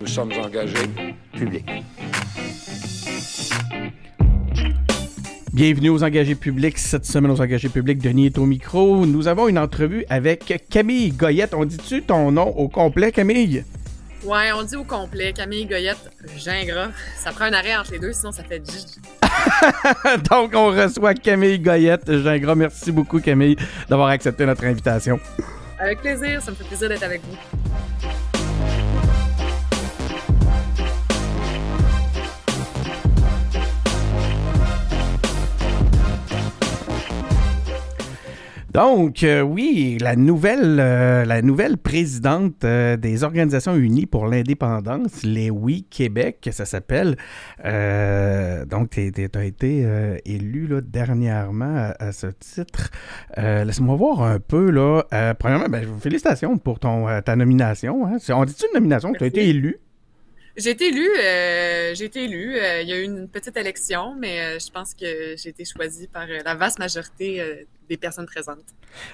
Nous sommes engagés publics. Bienvenue aux engagés publics. Cette semaine, aux engagés publics, Denis est au micro. Nous avons une entrevue avec Camille Goyette. On dit-tu ton nom au complet, Camille? Ouais, on dit au complet. Camille Goyette Gingras. Ça prend un arrêt entre les deux, sinon ça fait Gigi. Donc, on reçoit Camille Goyette Gingras. Merci beaucoup, Camille, d'avoir accepté notre invitation. Avec plaisir. Ça me fait plaisir d'être avec vous. Donc, euh, oui, la nouvelle, euh, la nouvelle présidente euh, des Organisations Unies pour l'indépendance, les Oui Québec, ça s'appelle. donc, tu as été élu là, dernièrement à, ce titre. Laisse-moi voir un peu. Là. premièrement, ben, félicitations pour ton, ta nomination. Hein. On dit-tu une nomination? Que tu as été élu? J'ai été élue, j'ai été élue. il y a eu une petite élection, mais je pense que j'ai été choisie par la vaste majorité des personnes présentes.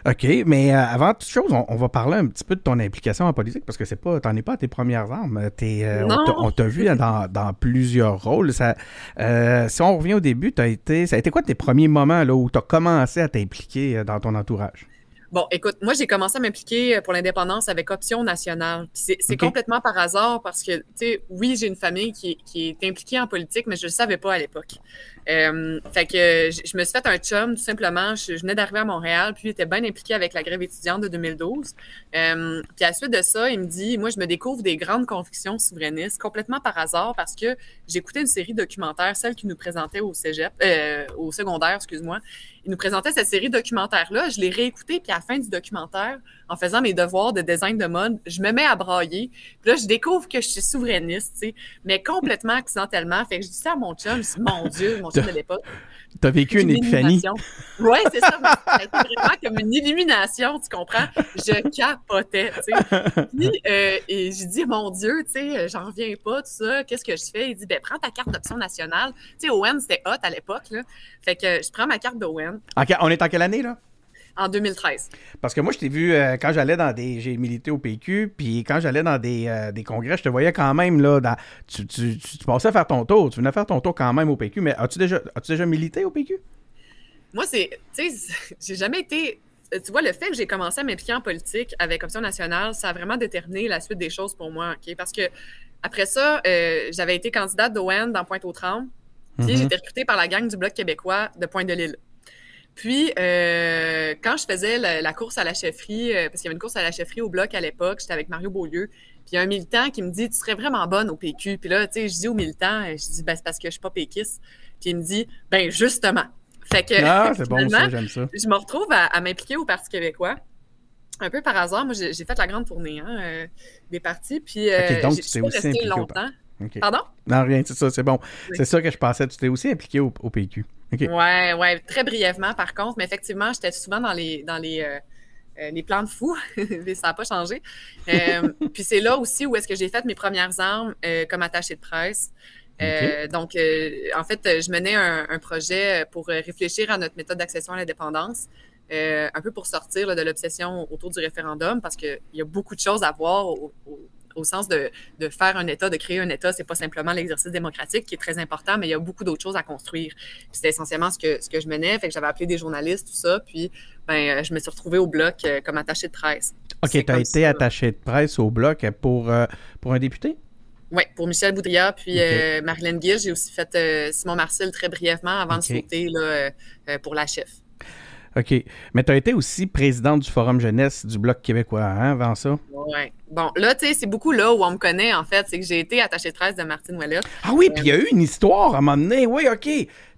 OK, mais euh, avant toute chose, on, va parler un petit peu de ton implication en politique parce que c'est pas, t'en es pas à tes premières armes. Euh, on t'a vu dans, plusieurs rôles. Ça, euh, si on revient au début, as été, ça a été quoi tes premiers moments là, où tu as commencé à t'impliquer dans ton entourage? Bon, écoute, moi, j'ai commencé à m'impliquer pour l'indépendance avec Option nationale. C'est complètement par hasard parce que, tu sais, oui, j'ai une famille qui, qui, est impliquée en politique, mais je ne le savais pas à l'époque. Euh, fait que je, me suis fait un chum, tout simplement. Je, venais d'arriver à Montréal, puis il était bien impliqué avec la grève étudiante de 2012. Euh, puis à la suite de ça, il me dit, moi, je me découvre des grandes convictions souverainistes complètement par hasard parce que j'écoutais une série documentaire, celle qui nous présentait au cégep, euh, au secondaire, excuse-moi. Il nous présentait cette série documentaire-là. Je l'ai réécoutée, puis à la fin du documentaire, en faisant mes devoirs de design de mode, je me mets à brailler. Puis là, je découvre que je suis souverainiste, tu sais, mais complètement accidentellement. Fait que je dis ça à mon chum, je dis, mon Dieu, mon chum de l'époque. T'as vécu une, épiphanie. Oui, c'est ça. Ça a été vraiment comme une illumination, tu comprends? Je capotais, tu sais. Puis, euh, et j'ai dit, mon Dieu, tu sais, j'en reviens pas, tout ça. Qu'est-ce que je fais? Il dit, ben, prends ta carte d'option nationale. Tu sais, Owen, c'était hot à l'époque, là. Fait que je prends ma carte d'Owen. on est en quelle année, là? En 2013. Parce que moi, je t'ai vu euh, quand j'allais dans des. J'ai milité au PQ, puis quand j'allais dans des, euh, des, congrès, je te voyais quand même, là. Dans, tu, tu, tu, passais faire ton tour. Tu venais faire ton tour quand même au PQ, mais as-tu déjà, as déjà milité au PQ? Moi, c'est. Tu sais, j'ai jamais été. Tu vois, le fait que j'ai commencé à m'impliquer en politique avec Option nationale, ça a vraiment déterminé la suite des choses pour moi. OK? Parce que après ça, euh, j'avais été candidate d'ON dans Pointe-aux-Trembles. Puis mm-hmm. j'ai été recrutée par la gang du Bloc québécois de Pointe-de-Lille. Puis, euh, quand je faisais la, course à la chefferie, euh, parce qu'il y avait une course à la chefferie au bloc à l'époque, j'étais avec Mario Beaulieu, puis il y a un militant qui me dit Tu serais vraiment bonne au PQ. Puis là, tu sais, je dis au militant, euh, je dis ben, c'est parce que je suis pas péquiste. Puis il me dit Ben, justement. Fait que. Ah, c'est bon, ça, j'aime ça. Je me retrouve à, m'impliquer au Parti québécois. Un peu par hasard, moi, j'ai fait la grande tournée hein, des partis. Puis, donc, tu t'es aussi impliqué longtemps. Pardon? Non, rien, c'est ça, c'est bon. C'est ça que je pensais. Tu t'es aussi impliqué au PQ. Oui, ouais, très brièvement par contre, mais effectivement, j'étais souvent dans les dans les, euh, euh, les plans de fou, mais ça n'a pas changé. Euh, puis c'est là aussi où est-ce que j'ai fait mes premières armes comme attachée de presse. donc, en fait, je menais un, projet pour réfléchir à notre méthode d'accession à l'indépendance, un peu pour sortir de l'obsession autour du référendum, parce qu'il y a beaucoup de choses à voir au, au sens de, faire un État, de créer un État. C'est pas simplement l'exercice démocratique qui est très important, mais il y a beaucoup d'autres choses à construire. C'était essentiellement ce que, ce que je menais. Fait que j'avais appelé des journalistes, tout ça. Puis, ben, je me suis retrouvée au bloc euh, comme attachée de presse. OK, tu as été attachée de presse au bloc pour, euh, pour un député? Oui, pour Michel Boudria, puis euh, Marilyn. J'ai aussi fait Simon Marcel très brièvement avant de sauter là, pour la chef. OK. Mais tu as été aussi présidente du Forum jeunesse du Bloc québécois hein, avant ça? Oui. Bon, là, tu sais, c'est beaucoup là où on me connaît, en fait. C'est que j'ai été attachée de presse de Martine Ouellet. Ah oui, puis il y a eu une histoire à un moment donné. Oui, OK.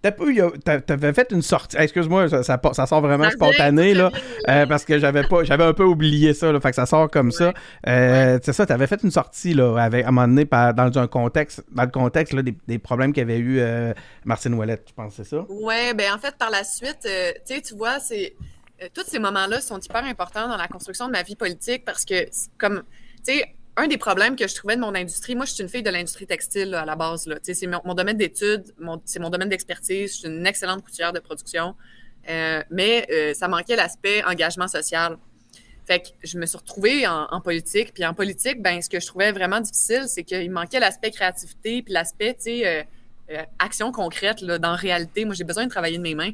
T'avais fait une sortie. Excuse-moi, ça, ça, sort vraiment spontané, là. Euh, parce que j'avais pas j'avais un peu oublié ça, là. Fait que ça sort comme ça. Euh, c'est ça, t'avais fait une sortie, là, avec, à un moment donné, dans un contexte, dans le contexte là, des, problèmes qu'avait eu euh, Martine Ouellette, je pense, c'est ça? Oui, ben en fait, par la suite, tu sais, tu vois, c'est euh, tous ces moments-là sont hyper importants dans la construction de ma vie politique parce que, comme, tu sais, un des problèmes que je trouvais de mon industrie, moi, je suis une fille de l'industrie textile à la base. C'est mon, domaine d'études, c'est mon domaine d'expertise. Je suis une excellente couturière de production. mais ça manquait l'aspect engagement social. Fait que je me suis retrouvée en, politique. Puis en politique, ben, ce que je trouvais vraiment difficile, c'est qu'il manquait l'aspect créativité, puis l'aspect, tu sais, euh, action concrète là, dans la réalité. Moi, j'ai besoin de travailler de mes mains.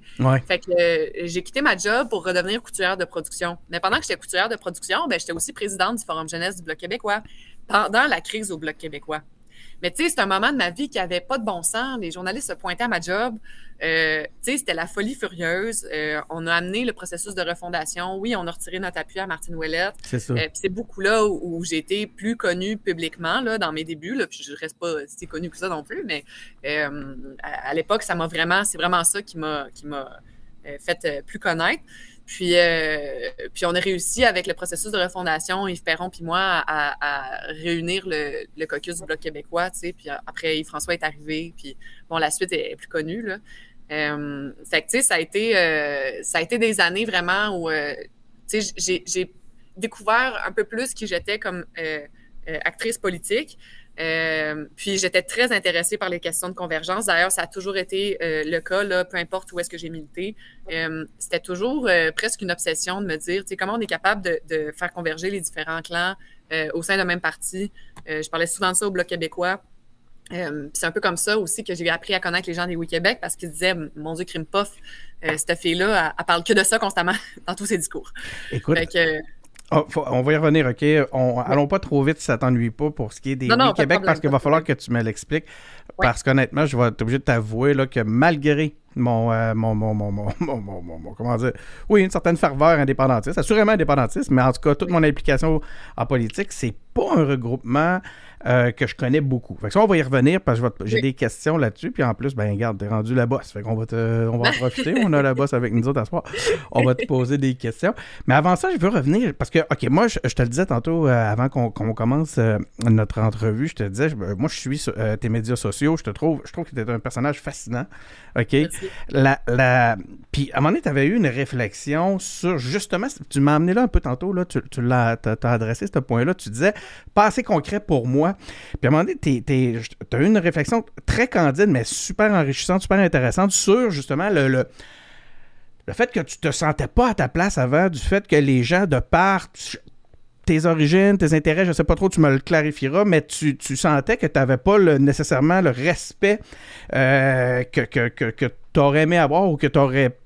Fait que euh, j'ai quitté ma job pour redevenir couturière de production. Mais pendant que j'étais couturière de production, ben, j'étais aussi présidente du Forum jeunesse du Bloc québécois pendant la crise au Bloc québécois. Mais tu sais, c'est un moment de ma vie qui avait pas de bon sens. Les journalistes se pointaient à ma job. Euh, tu sais, c'était la folie furieuse. Euh, on a amené le processus de refondation. Oui, on a retiré notre appui à Martine Ouellette. C'est ça. Euh, c'est beaucoup là où, j'ai été plus connue publiquement là, dans mes débuts. Là, puis je reste pas si connue que ça non plus, mais à, l'époque, ça m'a vraiment, c'est vraiment ça qui m'a qui m'a fait plus connaître. Puis, euh, puis on a réussi avec le processus de refondation, Yves Perron puis moi, à, réunir le, caucus du Bloc québécois, tu sais, puis après, Yves-François est arrivé, puis bon, la suite est, plus connue, là. Euh, fait que, tu sais, ça a été, euh, ça a été des années vraiment où, tu sais, j'ai découvert un peu plus qui j'étais comme actrice politique, euh, puis j'étais très intéressée par les questions de convergence. D'ailleurs, ça a toujours été euh, le cas, là, peu importe où est-ce que j'ai milité. Euh, c'était toujours presque une obsession de me dire, tu sais, comment on est capable de, faire converger les différents clans au sein d'un même parti. je parlais souvent de ça au Bloc québécois. c'est un peu comme ça aussi que j'ai appris à connaître les gens des Oui-Québec parce qu'ils disaient, mon Dieu, crime pof, cette fille-là, elle, parle que de ça constamment dans tous ses discours. Écoute, Oh, on va y revenir, OK? On, allons pas trop vite si ça t'ennuie pas pour ce qui est des Québec, parce qu'il va falloir que tu me l'expliques. Parce qu'honnêtement, je vais être obligé de t'avouer que malgré mon, mon, mon, mon, comment dire, oui, une certaine ferveur indépendantiste, assurément indépendantiste, mais en tout cas, toute mon implication en politique, c'est pas un regroupement euh, que je connais beaucoup. Fait que ça, on va y revenir parce que j'ai des questions là-dessus. Puis en plus, ben regarde, t'es rendu la bosse. Fait qu'on va, te, on va en profiter. on a la bosse avec nous autres à soir. On va te poser des questions. Mais avant ça, je veux revenir parce que, OK, moi, je, te le disais tantôt euh, avant qu'on commence euh, notre entrevue, je te disais, moi, je suis sur tes médias sociaux. Je te trouve, je trouve que tu es un personnage fascinant. OK? La, la... Puis à un moment donné, tu avais eu une réflexion sur justement, tu m'as amené là un peu tantôt, là, tu, tu l'as as adressé ce point-là. Tu disais, pas assez concret pour moi puis à un moment donné, tu as eu une réflexion très candide, mais super enrichissante, super intéressante sur justement le, le, fait que tu te sentais pas à ta place avant, du fait que les gens, de part tes origines, tes intérêts, je sais pas trop, tu me le clarifieras, mais tu, sentais que tu n'avais pas nécessairement le respect euh, que, que, que, que tu aurais aimé avoir ou que tu aurais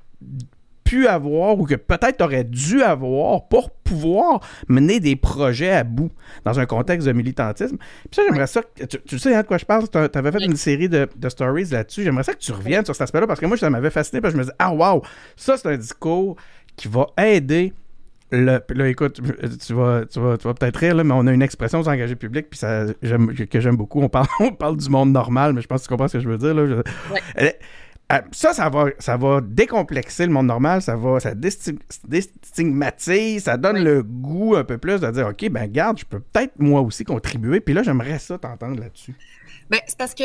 pu avoir ou que peut-être tu aurais dû avoir pour pouvoir mener des projets à bout dans un contexte de militantisme. Puis ça, j'aimerais ça, tu, sais hein, de quoi je parle, tu avais fait une série de, stories là-dessus, j'aimerais ça que tu reviennes sur cet aspect-là parce que moi, ça m'avait fasciné parce que je me disais, ah wow, ça c'est un discours qui va aider le, là, écoute, tu vas, tu vas, peut-être rire, là, mais on a une expression aux engagés publics puis ça, que j'aime beaucoup. On parle, on parle du monde normal, mais je pense que tu comprends ce que je veux dire. Là. Ça, ça va, ça va décomplexer le monde normal, ça va, ça déstigmatise, ça donne le goût un peu plus de dire, OK, ben garde, je peux peut-être moi aussi contribuer. Puis là, j'aimerais ça t'entendre là-dessus. Ben, c'est parce que,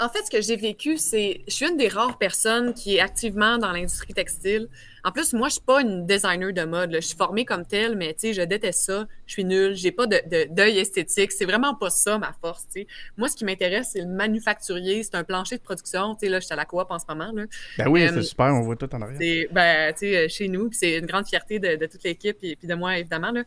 en fait, ce que j'ai vécu, c'est, je suis une des rares personnes qui est activement dans l'industrie textile. En plus, moi, je suis pas une designer de mode. Je suis formée comme telle, mais tu sais, je déteste ça. Je suis nulle. J'ai pas de, d'œil esthétique. C'est vraiment pas ça ma force. sais. Moi, ce qui m'intéresse, c'est le manufacturier. C'est un plancher de production. Tu sais, là, je suis à la coop en ce moment. Là. Ben oui, c'est euh, super. On voit tout en arrière. C'est, ben, tu sais, chez nous, c'est une grande fierté de, toute l'équipe et puis de moi, évidemment. Là.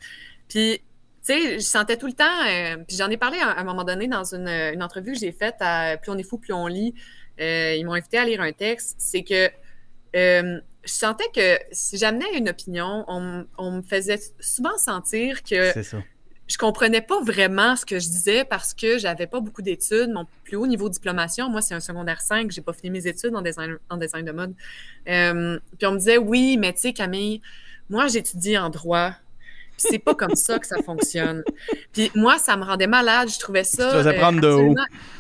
Puis sais, je sentais tout le temps, euh, puis j'en ai parlé à, un moment donné dans une, entrevue que j'ai faite à Plus on est fou, plus on lit. Euh, ils m'ont invité à lire un texte. C'est que euh, je sentais que si j'amenais une opinion, on, me faisait souvent sentir que je comprenais pas vraiment ce que je disais parce que j'avais pas beaucoup d'études. Mon plus haut niveau de diplomation, moi, c'est un secondaire 5. J'ai pas fini mes études en design, en design de mode. puis on me disait, oui, mais tu sais, Camille, moi, j'étudie en droit c'est pas comme ça que ça fonctionne. Puis moi, ça me rendait malade. Je trouvais ça. Ça faisait prendre de haut.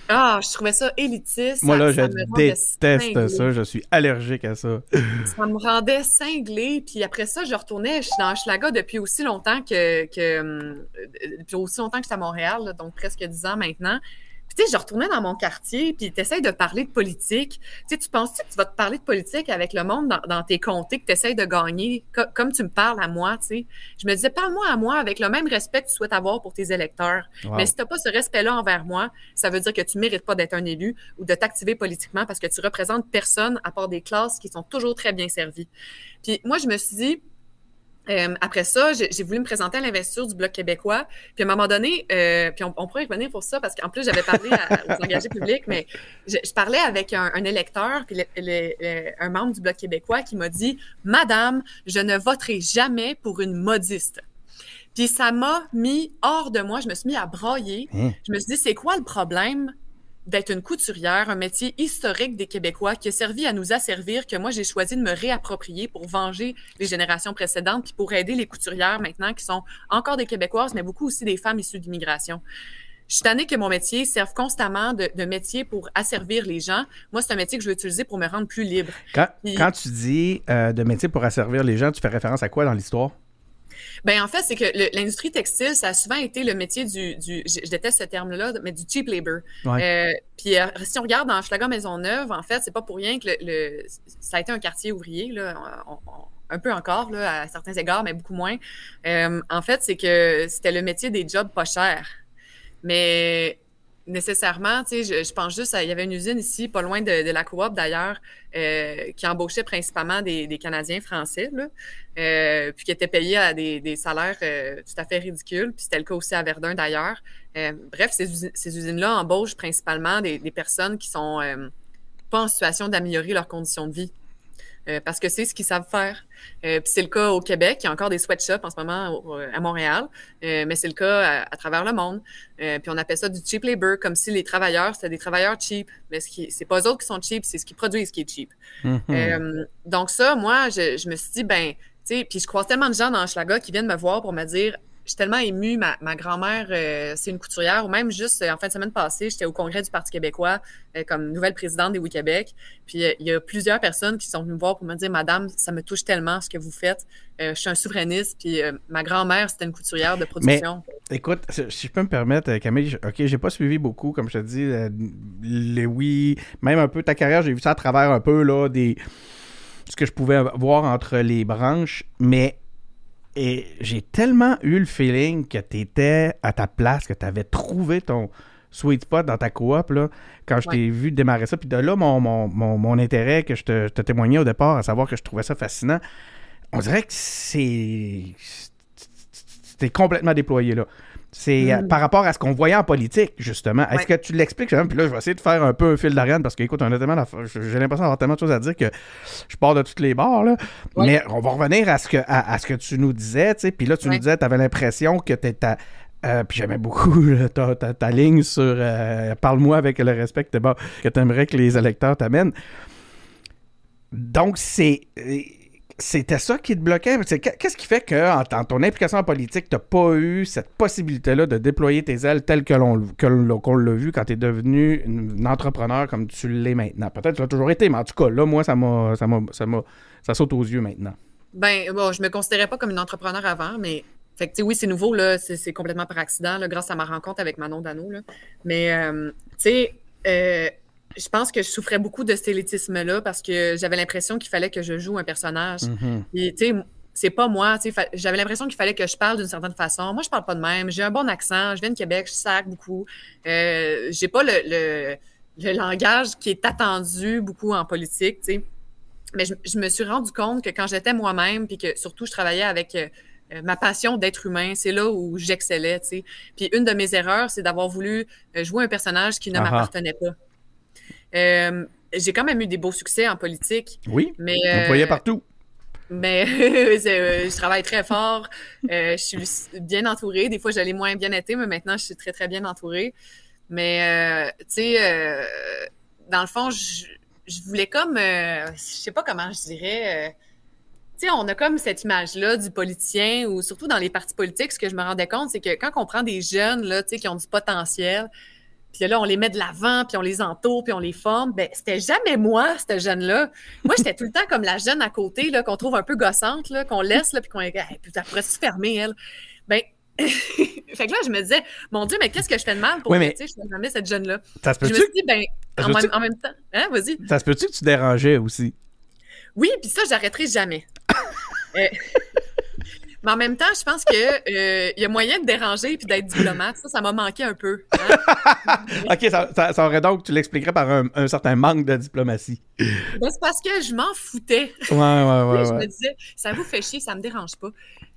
Ah, je trouvais ça élitiste. Moi, là, je déteste ça. Je suis allergique à ça. ça me rendait cinglé. Puis après ça, je retournais. Je suis dans Schlaga depuis aussi longtemps que. que euh, depuis aussi longtemps que j'étais à Montréal, donc presque dix ans maintenant. Tu sais, je retournais dans mon quartier, puis tu de parler de politique. Tu sais, tu penses que tu vas te parler de politique avec le monde dans, tes comtés que tu essaies de gagner, comme tu me parles à moi, tu sais? Je me disais, parle-moi à moi avec le même respect que tu souhaites avoir pour tes électeurs. Mais si tu n'as pas ce respect-là envers moi, ça veut dire que tu mérites pas d'être un élu ou de t'activer politiquement parce que tu représentes personne à part des classes qui sont toujours très bien servies. Puis moi, je me suis dit, euh, après ça, j'ai voulu me présenter à l'investiture du Bloc québécois. Puis à un moment donné, euh, puis on, pourrait revenir pour ça, parce qu'en plus, j'avais parlé aux engagés publics, mais je, parlais avec un, électeur, puis un membre du Bloc québécois qui m'a dit « Madame, je ne voterai jamais pour une modiste. » Puis ça m'a mis hors de moi, je me suis mis à brailler. Hein? Je me suis dit « C'est quoi le problème? D'être une couturière, un métier historique des Québécois qui a servi à nous asservir, que moi j'ai choisi de me réapproprier pour venger les générations précédentes, puis pour aider les couturières maintenant qui sont encore des Québécoises, mais beaucoup aussi des femmes issues d'immigration. Je suis tannée que mon métier serve constamment de, métier pour asservir les gens. Moi, c'est un métier que je veux utiliser pour me rendre plus libre. Quand, quand tu dis euh, de métier pour asservir les gens, tu fais référence à quoi dans l'histoire? Ben en fait, c'est que l'industrie textile, ça a souvent été le métier du, du je, déteste ce terme-là, mais du cheap labor. Euh, puis euh, si on regarde dans Maison Maisonneuve, en fait, c'est pas pour rien que le, ça a été un quartier ouvrier, là, un peu encore là, à certains égards, mais beaucoup moins. Euh, en fait, c'est que c'était le métier des jobs pas chers. Mais nécessairement, tu sais, je, pense juste, il y avait une usine ici, pas loin de, la coop d'ailleurs, euh, qui embauchait principalement des, Canadiens français, euh, puis qui était payé à des, salaires euh, tout à fait ridicules, puis c'était le cas aussi à Verdun d'ailleurs. bref, ces, ces usines-là embauchent principalement des, des personnes qui sont pas en situation d'améliorer leurs conditions de vie. Euh, parce que c'est ce qu'ils savent faire. Euh, puis c'est le cas au Québec, il y a encore des sweatshops en ce moment à Montréal, euh, mais c'est le cas à, travers le monde. puis on appelle ça du cheap labor, comme si les travailleurs, c'était des travailleurs cheap. Mais ce qui, c'est pas eux autres qui sont cheap, c'est ce qu'ils produisent qui est cheap. Mm-hmm. donc ça, moi, je, je, me suis dit, ben, tu sais, puis je croise tellement de gens dans Schlaga qui viennent me voir pour me dire, je suis tellement émue. Ma, ma grand-mère, euh, c'est une couturière, ou même juste euh, en fin de semaine passée, j'étais au congrès du Parti québécois euh, comme nouvelle présidente des Oui-Québec. Puis il y a plusieurs personnes qui sont venues me voir pour me dire Madame, ça me touche tellement ce que vous faites. je suis un souverainiste, puis ma grand-mère, c'était une couturière de production. Mais, écoute, si je peux me permettre, Camille, OK, j'ai pas suivi beaucoup, comme je te dis, les oui, même un peu ta carrière, j'ai vu ça à travers un peu là, des ce que je pouvais voir entre les branches, mais et j'ai tellement eu le feeling que tu étais à ta place, que tu avais trouvé ton sweet spot dans ta coop, là, quand je t'ai vu démarrer ça. Puis de là, mon, mon, intérêt que je te, te, témoignais au départ, à savoir que je trouvais ça fascinant, on dirait que c'est. C'était complètement déployé là. C'est euh, mm. par rapport à ce qu'on voyait en politique, justement. Est-ce que tu l'expliques? Puis là, je vais essayer de faire un peu un fil d'Ariane parce qu'écoute, on a tellement j'ai l'impression d'avoir tellement de choses à dire que je pars de toutes les barres. Là. Mais on va revenir à ce que, à, ce que tu nous disais. Puis là, tu nous disais, tu avais l'impression que tu étais. Euh, puis j'aimais beaucoup ta, ta, ligne sur euh, Parle-moi avec le respect que tu aimerais que les électeurs t'amènent. Donc, c'est c'était ça qui te bloquait? Qu'est-ce qui fait que, en, ton implication politique, tu n'as pas eu cette possibilité-là de déployer tes ailes telles que l'on l'a vu quand tu es devenu une, entrepreneur comme tu l'es maintenant? Peut-être que tu l'as toujours été, mais en tout cas, là, moi, ça ça, saute aux yeux maintenant. Ben, bon, je me considérais pas comme une entrepreneur avant, mais fait que, oui, c'est nouveau, là, c'est complètement par accident, grâce à ma rencontre avec Manon Dano. Là. Mais, euh, tu sais, euh, je pense que je souffrais beaucoup de cet élitisme-là parce que j'avais l'impression qu'il fallait que je joue un personnage. Mm-hmm. Et tu sais, c'est pas moi. J'avais l'impression qu'il fallait que je parle d'une certaine façon. Moi, je parle pas de même. J'ai un bon accent. Je viens de Québec. Je sac beaucoup. Euh, j'ai pas le, le, langage qui est attendu beaucoup en politique. sais. Mais je, me suis rendu compte que quand j'étais moi-même, puis que surtout je travaillais avec euh, ma passion d'être humain, c'est là où j'excellais. Puis une de mes erreurs, c'est d'avoir voulu euh, jouer un personnage qui ne m'appartenait pas. Euh, j'ai quand même eu des beaux succès en politique. Oui, mais, on voyait partout. Mais euh, je travaille très fort. Euh, je suis bien entourée. Des fois, j'allais moins bien été, mais maintenant, je suis très, très bien entourée. Mais, tu sais, dans le fond, je, voulais comme, je sais pas comment je dirais, tu sais, on a comme cette image-là du politicien ou surtout dans les partis politiques, ce que je me rendais compte, c'est que quand on prend des jeunes, là, tu sais, qui ont du potentiel, puis là, on les met de l'avant, puis on les entoure, puis on les forme. Ben, c'était jamais moi, cette jeune-là. Moi, j'étais tout le temps comme la jeune à côté, là, qu'on trouve un peu gossante, là, qu'on laisse, là, puis qu'on est, hey, pourrait se fermer, elle. Ben, fait que là, je me disais, mon Dieu, mais qu'est-ce que je fais de mal pour Oui, mais- tu sais, je jamais cette jeune-là? Ça se Je me suis dit, ben, même, en même temps, hein, vas-y. ça se peut-tu que tu dérangeais aussi? Oui, puis ça, j'arrêterai jamais. Euh, mais en même temps, je pense que euh, y a moyen de déranger puis d'être diplomate. Ça, ça m'a manqué un peu. hein. Ok, ça, ça- ça aurait donc, tu l'expliquerais par un, un certain manque de diplomatie. Ben, c'est parce que je m'en foutais. Ouais, ouais, ouais. je ouais. me disais, ça vous fait chier, ça me dérange pas.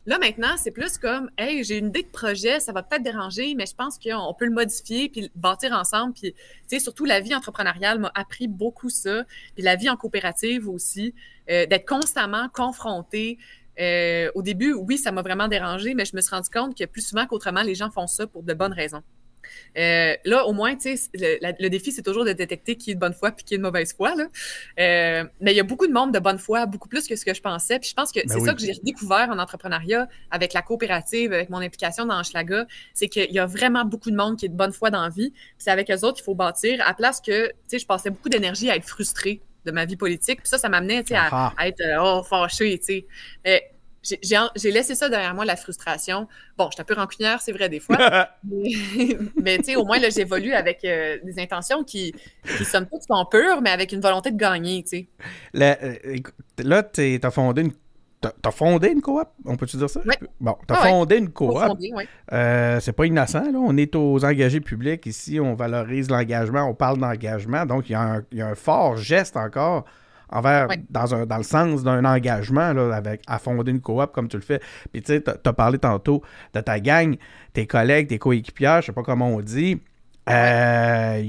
Là, maintenant, c'est plus comme, hey, j'ai une idée de projet, ça va peut-être déranger, mais je pense qu'on peut le modifier puis le bâtir ensemble. Puis, tu sais, surtout la vie entrepreneuriale m'a appris beaucoup ça. Puis la vie en coopérative aussi, euh, d'être constamment confronté. Euh, au début, oui, ça m'a vraiment dérangé, mais je me suis rendu compte que plus souvent qu'autrement, les gens font ça pour de bonnes raisons. Euh, là, au moins, le, la- le défi, c'est toujours de détecter qui est de bonne foi puis qui est de mauvaise foi. Là. Euh, mais il y a beaucoup de monde de bonne foi, beaucoup plus que ce que je pensais. Puis je pense que Ben c'est oui. ça que j'ai redécouvert en entrepreneuriat avec la coopérative, avec mon implication dans Schlaga, c'est qu'il y a vraiment beaucoup de monde qui est de bonne foi dans la vie. C'est avec eux autres qu'il faut bâtir, à place que, je passais beaucoup d'énergie à être frustrée de ma vie politique. Puis ça, ça m'amenait, tu à, Ah. à être, euh, oh, fâchée, tu sais. Mais j'ai- laissé ça derrière moi, la frustration. Bon, je suis un peu rancunière, c'est vrai, des fois. Mais, mais, tu sais, au moins, là, j'évolue avec euh, des intentions qui, qui, somme toute, sont pures, mais avec une volonté de gagner, tu sais. Là, euh, écoute, là, t'es- t'as fondé une. T'as fondé une coop? On peut-tu dire ça? Bon, t'as Ah ouais. fondé une coop. Euh, c'est pas innocent, là. On est aux engagés publics ici, on valorise l'engagement, on parle d'engagement. Donc, il y, a un- il y a un fort geste encore envers, dans, un, dans le sens d'un engagement, là, avec, à fonder une coop comme tu le fais. Puis, tu sais, t'as as parlé tantôt de ta gang, tes collègues, tes coéquipiers, je sais pas comment on dit. Euh,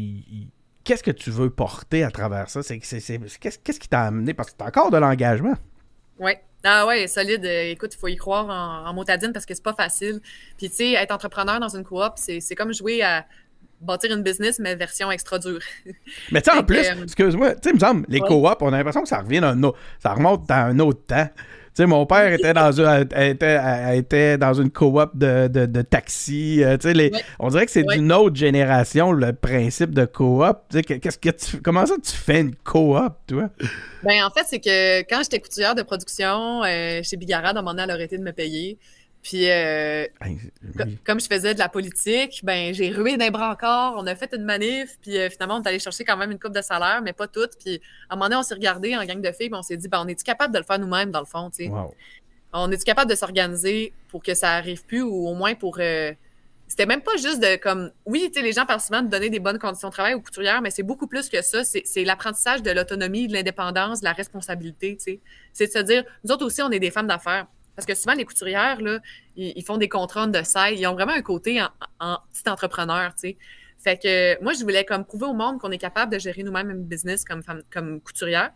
Qu'est-ce que tu veux porter à travers ça? C'est, qu'est-ce, qu'est-ce qui t'a amené? Parce que t'as encore de l'engagement. Oui. Ah ouais, solide. Euh, écoute, il faut y croire en, en motadine parce que c'est pas facile. Puis tu sais, être entrepreneur dans une coop, c'est comme jouer à bâtir une business, mais version extra dure. Mais tu sais, en plus, euh, excuse-moi, tu sais, il me semble, les Ouais. coops, on a l'impression que ça revient d'un autre, ça remonte dans un autre temps. Tu sais, mon père était dans une, était, était dans une coop de, de, de taxi. euh, les- Ouais. on dirait que c'est Ouais. d'une autre génération, le principe de coop. Qu'est-ce que tu, comment ça tu fais une coop, toi? Ben en fait, c'est que quand j'étais couturière de production euh, chez à donné, elle aurait été de me payer. Puis euh, oui. comme je faisais de la politique, ben j'ai rué d'un bras encore. On a fait une manif, puis euh, finalement, on est allé chercher quand même une coupe de salaire, mais pas toute. Puis à un moment donné, on s'est regardé en gang de filles, puis on s'est dit, ben on est-tu capable de le faire nous-mêmes, dans le fond, tu sais? Wow. On est-tu capable de s'organiser pour que ça arrive plus ou au moins pour. euh, C'était même pas juste de comme. Oui, tu sais, les gens parlent souvent de donner des bonnes conditions de travail aux couturières, mais c'est beaucoup plus que ça. C'est c'est l'apprentissage de l'autonomie, de l'indépendance, de la responsabilité, tu sais. C'est de se dire, nous autres aussi, on est des femmes d'affaires. Parce que souvent, les couturières, là, ils, font des contrats de saille. Ils ont vraiment un côté en, petit entrepreneur, tu sais. Fait que moi, je voulais comme prouver au monde qu'on est capable de gérer nous-mêmes une business comme, comme couturière.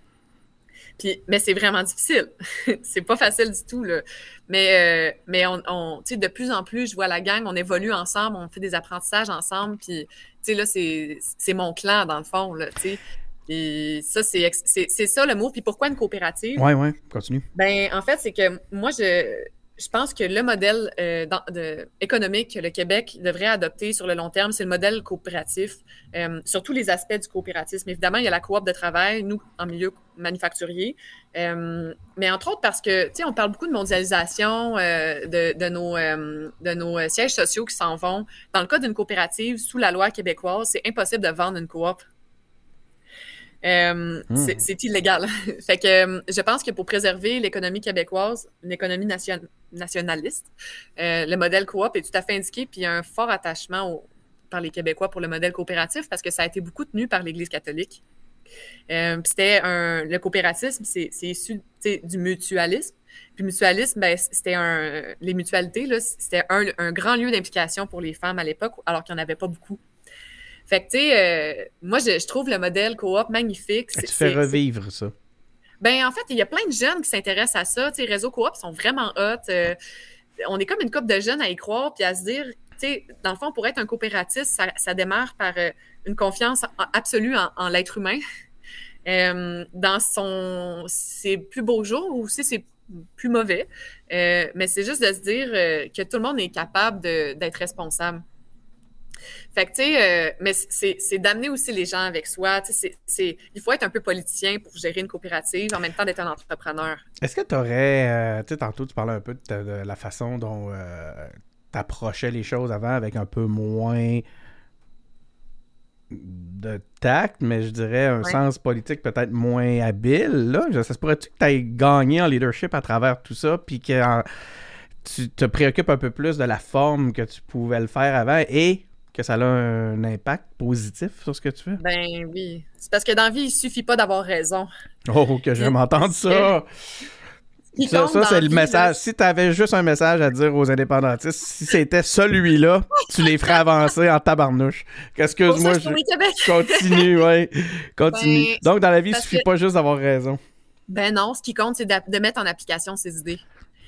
Puis, mais c'est vraiment difficile. c'est pas facile du tout, là. Mais, euh, mais on, on de plus en plus, je vois la gang, on évolue ensemble, on fait des apprentissages ensemble. Puis, là, c'est mon clan, dans le fond, là. Et ça, c'est ça le mot. Puis pourquoi une coopérative? Ouais, ouais, continue. Ben, en fait, c'est que moi, je, je pense que le modèle euh, dans- de- économique que le Québec devrait adopter sur le long terme, c'est le modèle coopératif, euh, sur tous les aspects du coopératisme. Évidemment, il y a la coop de travail, nous, en milieu manufacturier, euh, mais entre autres parce que, tu sais, on parle beaucoup de mondialisation, de, de nos, de nos sièges sociaux qui s'en vont. Dans le cas d'une coopérative, sous la loi québécoise, c'est impossible de vendre une coop. Euh, Hmm. c'est- illégal. fait que euh, je pense que pour préserver l'économie québécoise, une économie nation- nationaliste, euh, le modèle coop est tout à fait indiqué, puis il y a un fort attachement au- par les Québécois pour le modèle coopératif parce que ça a été beaucoup tenu par l'Église catholique. Euh, c'était un le coopératisme, c'est issu du mutualisme. Puis mutualisme, ben, c'était un les mutualités là, c'était un, un grand lieu d'implication pour les femmes à l'époque, alors qu'il n'y en avait pas beaucoup. Fait que, tu sais, euh, moi, je, je trouve le modèle coop magnifique. Tu C'est- fais revivre ça. ben, en fait, il y a plein de jeunes qui s'intéressent à ça. Tu sais, réseaux coop sont vraiment hot. Euh, on est comme une couple de jeunes à y croire puis à se dire, tu sais, dans le fond, pour être un coopératiste, ça, ça démarre par euh, une confiance en- absolue en, en l'être humain. Dans son ses plus beaux jours ou aussi ses plus mauvais. Mais c'est juste de se dire que tout le monde est capable d'être responsable. Fait que, tu sais, euh, mais c'est d'amener aussi les gens avec soi. Tu sais, c'est- c'est- il faut être un peu politicien pour gérer une coopérative en même temps d'être un entrepreneur. Est-ce que tu aurais, tu sais, tantôt tu parlais un peu de, ta- de la façon dont euh, t'approchais les choses avant avec un peu moins de tact, mais je dirais un sens politique peut-être moins habile. Là, ça se pourrait-tu que tu aies gagné en leadership à travers tout ça, puis que tu te préoccupes un peu plus de la forme que tu pouvais le faire avant et que ça a un impact positif sur ce que tu fais? Ben oui. C'est parce que dans la vie, il suffit pas d'avoir raison. Oh, que j'aime entendre ça! Ça, ça c'est le message. Si tu avais juste un message à dire aux indépendantistes, si c'était celui-là, tu les ferais avancer en tabarnouche. Excuse-moi, je continue, ouais. Continue. Ben, Donc, dans la vie, il suffit pas juste d'avoir raison. Ben non, ce qui compte, c'est de mettre en application ses idées.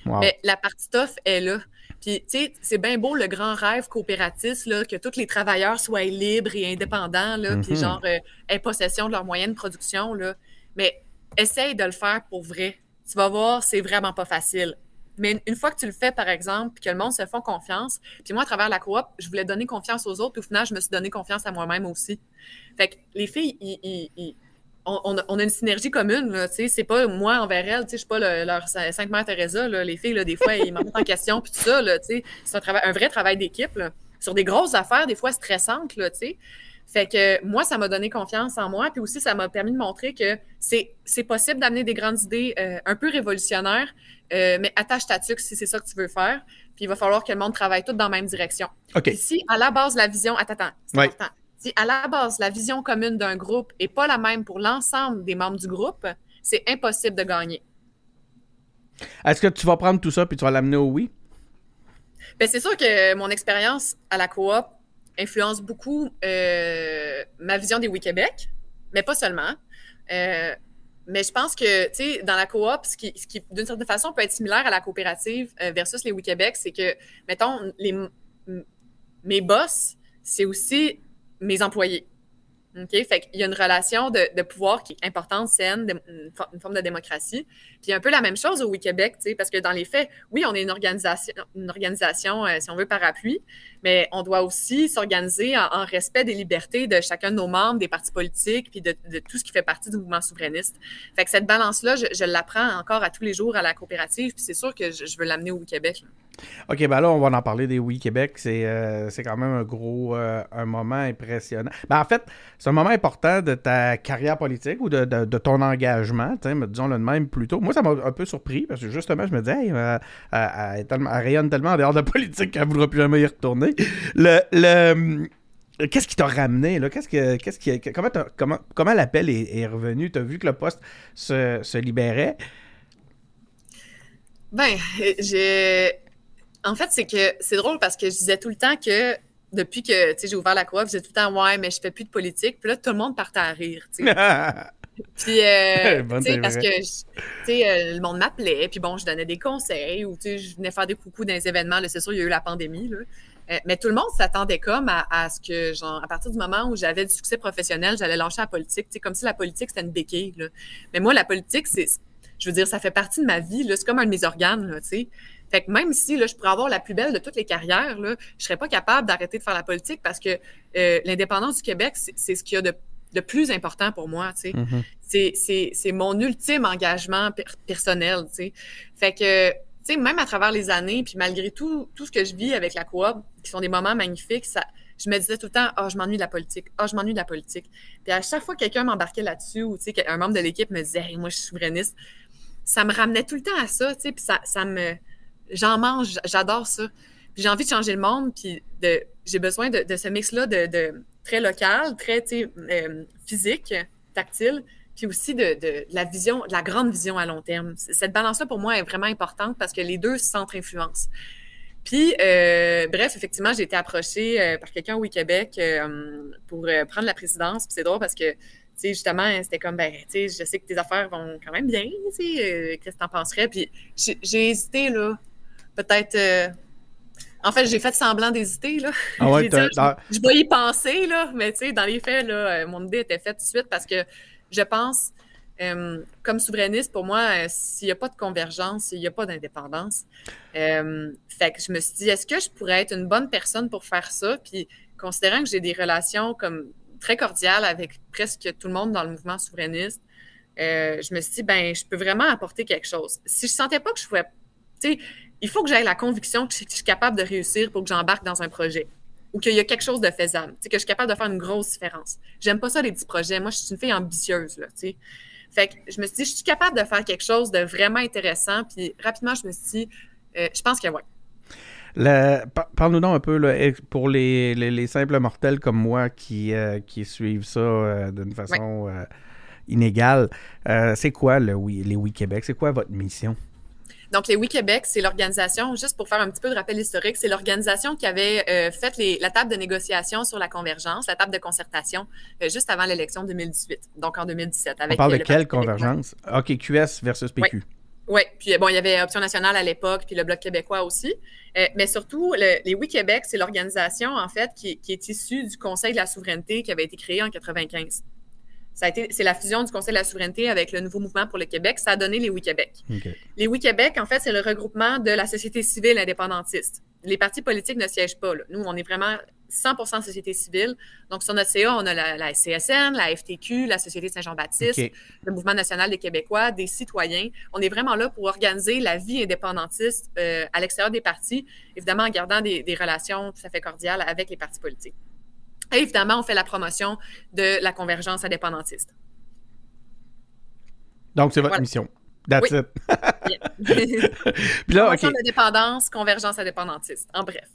Mais la partie tough est là. Puis, tu sais, c'est bien beau le grand rêve coopératiste, là, que tous les travailleurs soient libres et indépendants, là, puis mhm. genre, euh, aient possession de leurs moyens de production, là. Mais essaye de le faire pour vrai tu vas voir, c'est vraiment pas facile. Mais une fois que tu le fais, par exemple, puis que le monde se font confiance, puis moi, à travers la coop, je voulais donner confiance aux autres, puis au final, je me suis donné confiance à moi-même aussi. Fait que les filles, on, a une synergie commune, tu sais, c'est pas moi envers sais, je suis pas leur Sainte Mère Teresa, là, les filles, là, des fois, ils m'en mettent en question, puis tout ça, tu sais, c'est un, un vrai travail d'équipe, sur des grosses affaires, des fois stressantes, là, tu sais. Fait que moi, ça m'a donné confiance en moi, puis aussi, ça m'a permis de montrer que c'est possible d'amener des grandes idées euh, un peu révolutionnaires, euh, mais attache ta tuque si c'est ça que tu veux faire. Puis il va falloir que le monde travaille tout dans la même direction. OK. si à la base, la vision. Attends, attends, c'est important. Si à la base, la vision commune d'un groupe n'est pas la même pour l'ensemble des membres du groupe, c'est impossible de gagner. Est-ce que tu vas prendre tout ça puis tu vas l'amener au oui? Bien, c'est sûr que mon expérience à la coop influence beaucoup euh, ma vision des Oui-Québec, mais pas seulement. Euh, mais je pense que, tu sais, dans la coop, ce qui, ce qui d'une certaine façon, peut être similaire à la coopérative euh, versus les Oui-Québec, c'est que, mettons, les, mes boss, c'est aussi mes employés. OK? Fait qu'il y a une relation de, pouvoir qui est importante, saine, une, forme de démocratie. Puis un peu la même chose au Oui-Québec, parce que dans les faits, oui, on est une organisation, une organisation euh, si on veut, parapluie, mais on doit aussi s'organiser en, respect des libertés de chacun de nos membres, des partis politiques, puis de, tout ce qui fait partie du mouvement souverainiste. Fait que cette balance-là, je, je l'apprends encore à tous les jours à la coopérative, puis c'est sûr que je, veux l'amener au Oui-Québec. OK, ben là, on va en parler des Oui Québec. C'est euh, quand même un gros euh, un moment impressionnant. Ben, en fait, c'est un moment important de ta carrière politique ou de, de, ton engagement, disons-le de même plutôt. Moi, ça m'a un peu surpris parce que justement, je me disais, hey, euh, elle, rayonne tellement en dehors de la politique qu'elle ne voudra plus jamais y retourner. Le. le Qu'est-ce qui t'a ramené? Là? Qu'est-ce que, qu'est-ce qui, comment, comment, comment l'appel est, est, revenu? Tu as vu que le poste se, se libérait? Ben, j'ai en fait, c'est que c'est drôle parce que je disais tout le temps que depuis que j'ai ouvert la coop, je disais tout le temps Ouais, mais je fais plus de politique. Puis là, tout le monde partait à rire. Puis, euh, parce que, euh, le monde m'appelait, puis bon, je donnais des conseils, ou, je venais faire des coucous dans les événements. C'est sûr, il y a eu la pandémie, là. Euh, mais tout le monde s'attendait comme à, ce que, genre, à partir du moment où j'avais du succès professionnel, j'allais lâcher la politique, comme si la politique, c'était une béquille, là. Mais moi, la politique, c'est, je veux dire, ça fait partie de ma vie, là. C'est comme un de mes organes, là, tu sais. Fait que même si là, je pourrais avoir la plus belle de toutes les carrières, là, je serais pas capable d'arrêter de faire la politique parce que euh, l'indépendance du Québec, c'est ce qu'il y a de, de, plus important pour moi. Tu sais. Mm-hmm. C'est mon ultime engagement personnel. Tu sais. Fait que, tu sais, même à travers les années, puis malgré tout, tout ce que je vis avec la coop, qui sont des moments magnifiques, ça, je me disais tout le temps, ah, oh, je m'ennuie de la politique, ah, oh, je m'ennuie de la politique. Puis à chaque fois que quelqu'un m'embarquait là-dessus, ou tu sais, un membre de l'équipe me disait, hey, moi, je suis souverainiste, ça me ramenait tout le temps à ça, tu sais, puis ça, ça me j'en mange, j'adore ça. J'ai envie de changer le monde, puis j'ai besoin de, ce mix-là de, de, très local, très euh, physique, tactile, puis aussi de, de, la vision, de la grande vision à long terme. Cette balance-là, pour moi, est vraiment importante parce que les deux s'entre-influencent. Puis, euh, bref, effectivement, j'ai été approchée euh, par quelqu'un au Québec euh, pour prendre la présidence. Puis c'est drôle parce que, tu sais, justement, c'était comme, ben, tu sais, je sais que tes affaires vont quand même bien, tu sais, qu'est-ce que t'en penserais? Puis j'ai hésité, là, peut-être. Euh, en fait, j'ai fait semblant d'hésiter. Là. Ah ouais, je, dois y penser, là, mais tu sais, dans les faits, là, euh, mon idée était faite tout de suite parce que je pense, euh, comme souverainiste, pour moi, s'il n'y a pas de convergence, il n'y a pas d'indépendance. fait que je me suis dit, est-ce que je pourrais être une bonne personne pour faire ça? Puis, considérant que j'ai des relations comme très cordiales avec presque tout le monde dans le mouvement souverainiste, je me suis dit, ben, je peux vraiment apporter quelque chose. Si je sentais pas que je pouvais sais, il faut que j'aie la conviction que je suis capable de réussir pour que j'embarque dans un projet ou qu'il y a quelque chose de faisable, que je suis capable de faire une grosse différence. J'aime pas ça, les petits projets. Moi, je suis une fille ambitieuse, là. Fait que je me suis dit, je suis capable de faire quelque chose de vraiment intéressant. Puis rapidement, je me suis dit, euh, je pense que oui. Parle-nous donc un peu pour les, simples mortels comme moi qui, euh, qui suivent ça euh, d'une façon inégale. c'est quoi le, les Oui Québec? C'est quoi votre mission? Donc, les Oui Québec, c'est l'organisation, juste pour faire un petit peu de rappel historique, c'est l'organisation qui avait euh, fait les, la table de négociation sur la convergence, la table de concertation, euh, juste avant l'élection 2018, donc en 2017. Avec, On parle de quelle convergence? OK, QS versus PQ. Oui, puis bon, il y avait Option nationale à l'époque, puis le Bloc québécois aussi. Euh, mais surtout, les Oui Québec, c'est l'organisation, en fait, qui, qui, est issue du Conseil de la souveraineté qui avait été créé en 95 c'est la fusion du Conseil de la souveraineté avec le nouveau mouvement pour le Québec. Ça a donné les Oui-Québec. Les Oui-Québec, en fait, c'est le regroupement de la société civile indépendantiste. Les partis politiques ne siègent pas. Nous, on est vraiment 100 société civile. Donc, sur notre CA, on a la, CSN, la FTQ, la Société Saint-Jean-Baptiste, le Mouvement national des Québécois, des citoyens. On est vraiment là pour organiser la vie indépendantiste euh, à l'extérieur des partis, évidemment en gardant des, des relations tout à fait cordiales avec les partis politiques. Et évidemment, on fait la promotion de la convergence indépendantiste. Donc, c'est votre mission. That's it. Puis là, Promotion d'indépendance, convergence indépendantiste, en bref.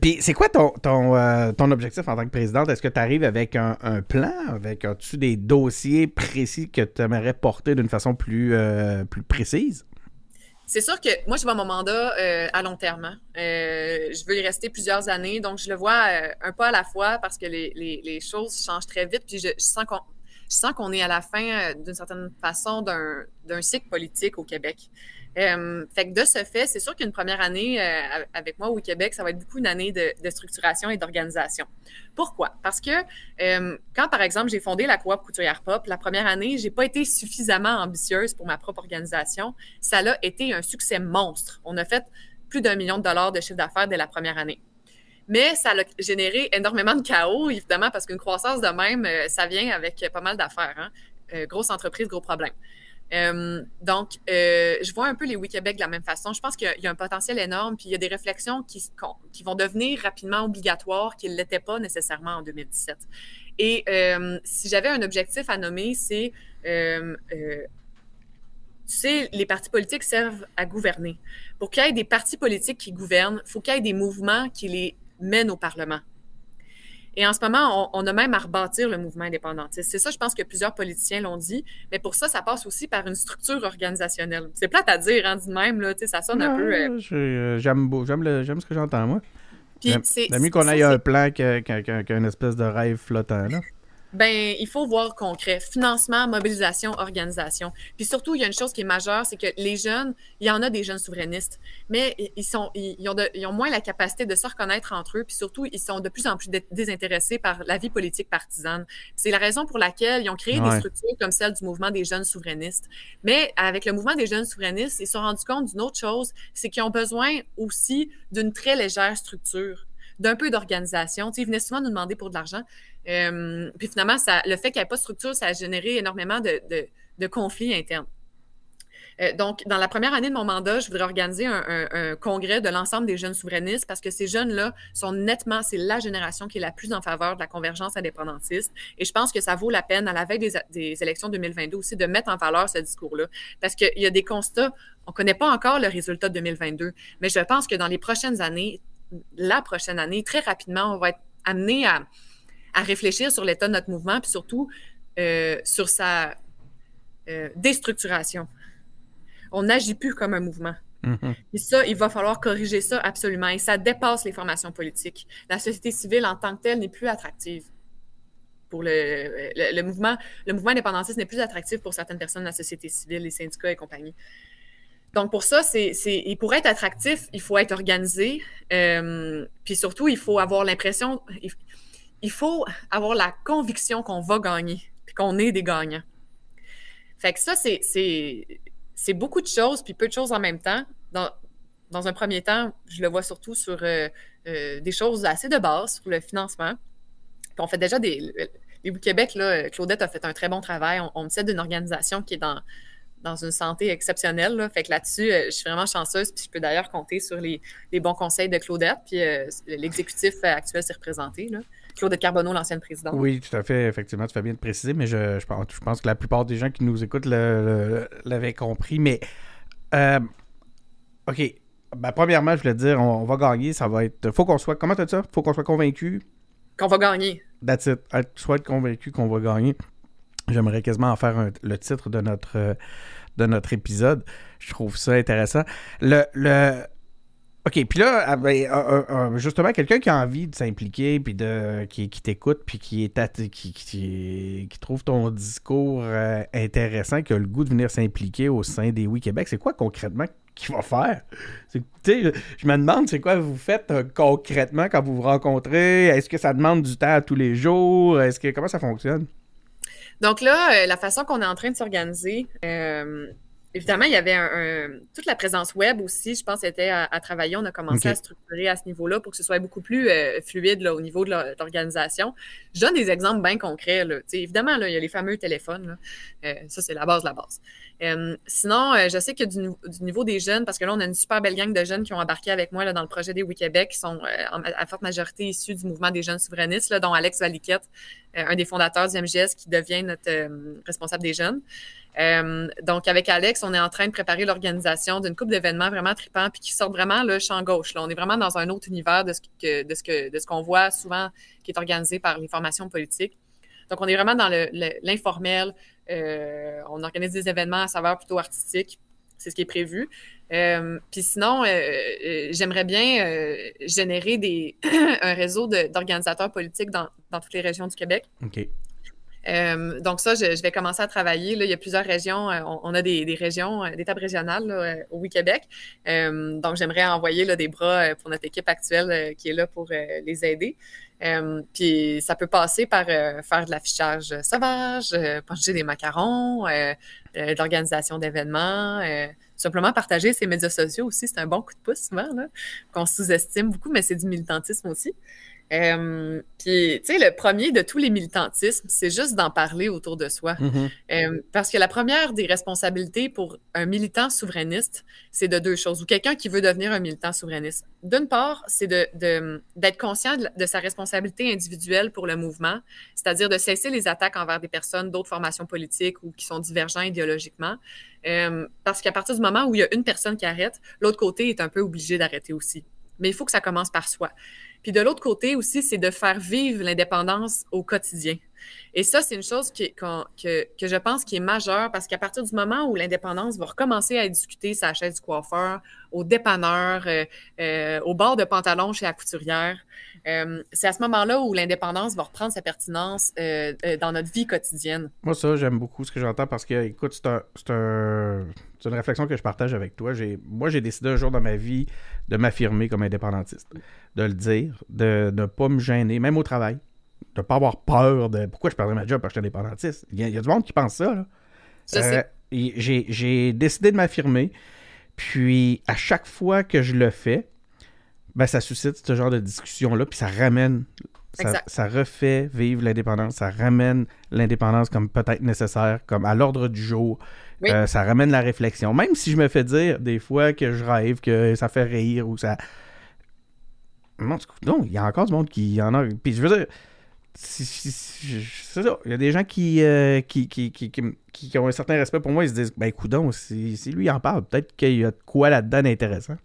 Puis c'est quoi ton, ton, euh, ton, objectif en tant que présidente? Est-ce que tu arrives avec un, plan? Avec as-tu des dossiers précis que tu aimerais porter d'une façon plus, euh, plus précise? C'est sûr que moi, je vois mon mandat euh, à long terme. Hein. Euh, je veux y rester plusieurs années, donc je le vois euh, un pas à la fois parce que les, choses changent très vite. Puis je, je sens qu'on je sens qu'on est à la fin, d'une certaine façon, d'un cycle politique au Québec. Euh, fait que de ce fait, c'est sûr qu'une première année euh, avec moi au Québec, ça va être beaucoup une année de, structuration et d'organisation. Pourquoi? Parce que euh, quand, par exemple, j'ai fondé la coop Couturière Pop, la première année, j'ai pas été suffisamment ambitieuse pour ma propre organisation. Ça a été un succès monstre. On a fait plus d'un million de dollars de chiffre d'affaires dès la première année. Mais ça a généré énormément de chaos, évidemment, parce qu'une croissance de même, ça vient avec pas mal d'affaires. Hein? grosse entreprise, gros problème. Euh, donc, euh, je vois un peu les Oui-Québec de la même façon. Je pense qu'il y, a un potentiel énorme, puis il y a des réflexions qui, vont devenir rapidement obligatoires, qui ne l'étaient pas nécessairement en 2017. Et euh, si j'avais un objectif à nommer, c'est, les partis politiques servent à gouverner. Pour qu'il y ait des partis politiques qui gouvernent, il faut qu'il y ait des mouvements qui les mènent au Parlement. Et en ce moment, on, a même à rebâtir le mouvement indépendantiste. C'est ça, je pense que plusieurs politiciens l'ont dit. Mais pour ça, ça passe aussi par une structure organisationnelle. C'est plate à dire, hein, dit même, là, ça sonne un peu. Euh, euh, j'aime ce que j'entends, moi. Puis c'est. mieux qu'on ait un plan qu'une espèce de rêve flottant, là. Ben, il faut voir concret. Financement, mobilisation, organisation. Puis surtout, il y a une chose qui est majeure, c'est que les jeunes, il y en a des jeunes souverainistes, mais ils, sont, ils, ont ils ont moins la capacité de se reconnaître entre eux, puis surtout, ils sont de plus en plus désintéressés par la vie politique partisane. C'est la raison pour laquelle ils ont créé des structures comme celle du mouvement des jeunes souverainistes. Mais avec le mouvement des jeunes souverainistes, ils se sont rendus compte d'une autre chose, c'est qu'ils ont besoin aussi d'une très légère structure d'un peu d'organisation. Ils venaient souvent nous demander pour de l'argent. Euh, puis finalement, le fait qu'il n'y ait pas de structure, ça a généré énormément de, de, conflits internes. Euh, donc, dans la première année de mon mandat, je voudrais organiser un, congrès de l'ensemble des jeunes souverainistes parce que ces jeunes-là sont nettement, c'est la génération qui est la plus en faveur de la convergence indépendantiste. Et je pense que ça vaut la peine, à la veille des, des élections 2022 aussi, de mettre en valeur ce discours-là. Parce qu'il y a des constats, on ne connaît pas encore le résultat de 2022, mais je pense que dans les prochaines années, la prochaine année, très rapidement, on va être amené à, à réfléchir sur l'état de notre mouvement, puis surtout euh, sur sa euh, déstructuration. On n'agit plus comme un mouvement. Mm-hmm. Et ça, il va falloir corriger ça absolument. Et ça dépasse les formations politiques. La société civile en tant que telle n'est plus attractive pour le, le, mouvement. Le mouvement indépendantiste n'est plus attractif pour certaines personnes de la société civile, les syndicats et compagnie. Donc, pour ça, c'est, c'est, pour être attractif, il faut être organisé. Euh, puis surtout, il faut avoir l'impression, il faut avoir la conviction qu'on va gagner, puis qu'on est des gagnants. Fait que ça, c'est beaucoup de choses, puis peu de choses en même temps. Dans, dans un premier temps, je le vois surtout sur euh, euh, des choses assez de base, sur le financement. Puis on fait déjà des... Les Québec, là, Claudette a fait un très bon travail. On, on me cède d'une organisation qui est dans, dans une santé exceptionnelle. Là. Fait que là-dessus, je suis vraiment chanceuse. Puis je peux d'ailleurs compter sur les, les, bons conseils de Claudette. Puis l'exécutif actuel s'est représenté. Là. Claudette Carbonneau, l'ancienne présidente. Oui, tout à fait. Effectivement, tu fais bien de préciser, mais je, je, pense, je pense que la plupart des gens qui nous écoutent l'avaient compris. Mais, euh, OK. Ben, premièrement, je voulais dire, on, va gagner. Ça va être. Faut qu'on soit. Comment tu ça? Faut qu'on soit convaincu? Qu'on va gagner. That's it. Soit être convaincu qu'on va gagner. J'aimerais quasiment en faire le titre de notre, de notre épisode. Je trouve ça intéressant. Le, le, OK, puis là, ah, ben, justement, quelqu'un qui a envie de s'impliquer, puis de qui, t'écoute, puis qui est qui, qui, trouve ton discours euh, intéressant, qui a le goût de venir s'impliquer au sein des Oui Québec, c'est quoi concrètement qu'il va faire? Je me demande, c'est quoi vous faites euh, concrètement quand vous vous rencontrez? Est-ce que ça demande du temps tous les jours? Est-ce que comment ça fonctionne? Donc là, euh, la façon qu'on est en train de s'organiser, Évidemment, il y avait un, toute la présence web aussi, je pense, était à, travailler. On a commencé à structurer à ce niveau-là pour que ce soit beaucoup plus euh, fluide là, au niveau de l'organisation. Je donne des exemples bien concrets. Là. Évidemment, là, il y a les fameux téléphones. Euh, ça, c'est la base de la base. Euh, sinon, je sais que du, du, niveau des jeunes, parce que là, on a une super belle gang de jeunes qui ont embarqué avec moi dans le projet des Oui-Québec, qui sont à forte majorité issus du mouvement des jeunes souverainistes, dont Alex Valiquette, un des fondateurs du MGS, qui devient notre responsable des jeunes. Euh, donc, avec Alex, on est en train de préparer l'organisation d'une coupe d'événements vraiment tripants puis qui sortent vraiment le champ gauche. Là. On est vraiment dans un autre univers de ce que, de ce qu'on voit souvent qui est organisé par les formations politiques. Donc, on est vraiment dans l'informel. Euh, on organise des événements à saveur plutôt artistique. C'est ce qui est prévu. Euh, puis sinon, j'aimerais bien générer des, un réseau d'organisateurs politiques dans, dans, toutes les régions du Québec. OK. Euh, donc ça, je, vais commencer à travailler. Là, il y a plusieurs régions. Euh, on, a des, régions, euh, des tables régionales au Oui-Québec. donc j'aimerais envoyer là, des bras pour notre équipe actuelle qui est là pour les aider. puis ça peut passer par faire de l'affichage sauvage, pencher des macarons, l'organisation d'événements, simplement partager ses médias sociaux aussi. C'est un bon coup de pouce souvent, qu'on sous-estime beaucoup, mais c'est du militantisme aussi. Euh, puis, tu sais, le premier de tous les militantismes, c'est juste d'en parler autour de soi. Mm-hmm. Euh, parce que la première des responsabilités pour un militant souverainiste, c'est de deux choses, ou quelqu'un qui veut devenir un militant souverainiste. D'une part, c'est d'être de, conscient de, sa responsabilité individuelle pour le mouvement, c'est-à-dire de cesser les attaques envers des personnes d'autres formations politiques ou qui sont divergents idéologiquement. Euh, parce qu'à partir du moment où il y a une personne qui arrête, l'autre côté est un peu obligé d'arrêter aussi. Mais il faut que ça commence par soi. Puis de l'autre côté aussi, c'est de faire vivre l'indépendance au quotidien. Et ça, c'est une chose que, je pense qui est majeure parce qu'à partir du moment où l'indépendance va recommencer à discuter sa chaise du coiffeur, au dépanneur, euh, euh, au bord de pantalon chez la couturière, euh, c'est à ce moment-là où l'indépendance va reprendre sa pertinence dans notre vie quotidienne. Moi, ça, j'aime beaucoup ce que j'entends parce que, écoute, c'est un, un, une réflexion que je partage avec toi. Moi, j'ai décidé un jour dans ma vie de m'affirmer comme indépendantiste de le dire, de ne pas me gêner, même au travail, de ne pas avoir peur de pourquoi je perdrais ma job parce que je suis indépendantiste. Il y, a, du monde qui pense ça. Euh, j'ai décidé de m'affirmer, puis à chaque fois que je le fais, ben, ça suscite ce genre de discussion-là, puis ça ramène, ça, refait vivre l'indépendance, ça ramène l'indépendance comme peut-être nécessaire, comme à l'ordre du jour. Euh, ça ramène la réflexion. Même si je me fais dire des fois que je rêve, que ça fait rire ou ça non, il y a encore du monde qui en a. Puis je veux dire, c'est ça. Il y a des gens qui, euh, qui, qui, qui, ont un certain respect pour moi. Ils se disent, ben, coudon, si, si lui en parle, peut-être qu'il y a de quoi là-dedans d'intéressant.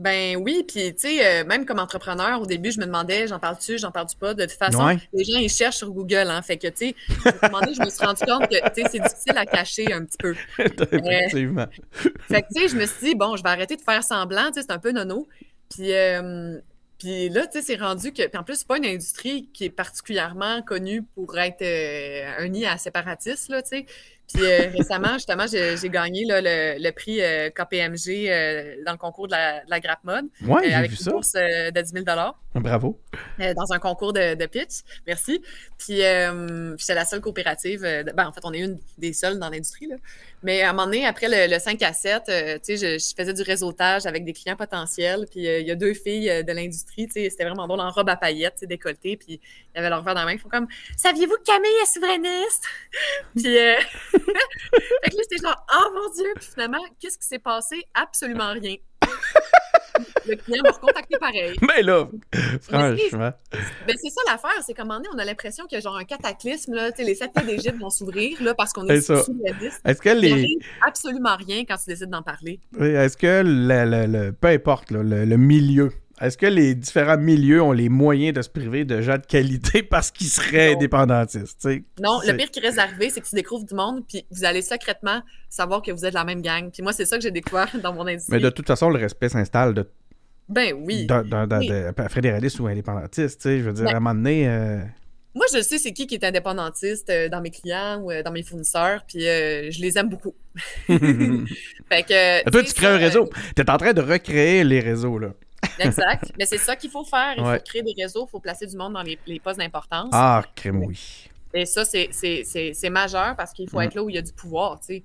Ben oui, puis tu sais, euh, même comme entrepreneur, au début, je me demandais, j'en parle-tu, j'en parle-tu pas. De toute façon, les gens, ils cherchent sur Google, hein. Fait que, tu sais, à un moment donné, je me suis rendu compte que, tu sais, c'est difficile à cacher un petit peu. Effectivement. fait que, tu sais, je me suis dit, bon, je vais arrêter de faire semblant, tu sais, c'est un peu nono. Puis, euh, puis là, tu sais, c'est rendu que. Puis en plus, c'est pas une industrie qui est particulièrement connue pour être euh, un nid à séparatistes, là, tu sais. Puis euh, récemment, justement, j'ai gagné là, le, prix euh, KPMG euh, dans le concours de la, de la Grappe Mode. Ouais, avec une bourse de 10 000 Bravo. dans un concours de, pitch. Merci. Puis c'est la seule coopérative. ben, en fait, on est une des seules dans l'industrie. Mais à un moment donné, après le, 5 à 7, tu sais, je, faisais du réseautage avec des clients potentiels. Puis il y a deux filles de l'industrie. Tu sais, c'était vraiment drôle en robe à paillettes, décolletée. Puis il y avait leur verre dans la main. Ils font comme Saviez-vous que Camille est souverainiste? puis fait que là, j'étais genre, oh mon Dieu! Puis finalement, qu'est-ce qui s'est passé? Absolument rien. le client m'a recontacté pareil. Mais là, franchement. Ben, c'est ça l'affaire, c'est donné, on a l'impression qu'il y a genre un cataclysme, là, les sept d'Égypte vont s'ouvrir là, parce qu'on est sous la liste. Est-ce que les. absolument rien quand tu décides d'en parler. Oui, est-ce que le, le, peu importe le, le milieu est-ce que les différents milieux ont les moyens de se priver de gens de qualité parce qu'ils seraient indépendantistes? Non, le pire qui reste arrivé, c'est que tu découvres du monde, puis vous allez secrètement savoir que vous êtes la même gang. Puis moi, c'est ça que j'ai découvert dans mon industrie. Mais de toute façon, le respect s'installe de. Ben oui. Fédéraliste ou indépendantiste, tu sais. Je veux dire, ben à un moment donné. Euh, moi, je sais c'est qui qui est indépendantiste euh, dans mes clients ou euh, dans mes fournisseurs, puis je les aime beaucoup. fait que, toi, tu crées un réseau. Tu es en train de recréer les réseaux, là. Exact. Mais c'est ça qu'il faut faire. Il faut créer des réseaux, il faut placer du monde dans les, postes d'importance. Ah, crème, oui. Et ça, c'est majeur parce qu'il faut être là où il y a du pouvoir, tu sais.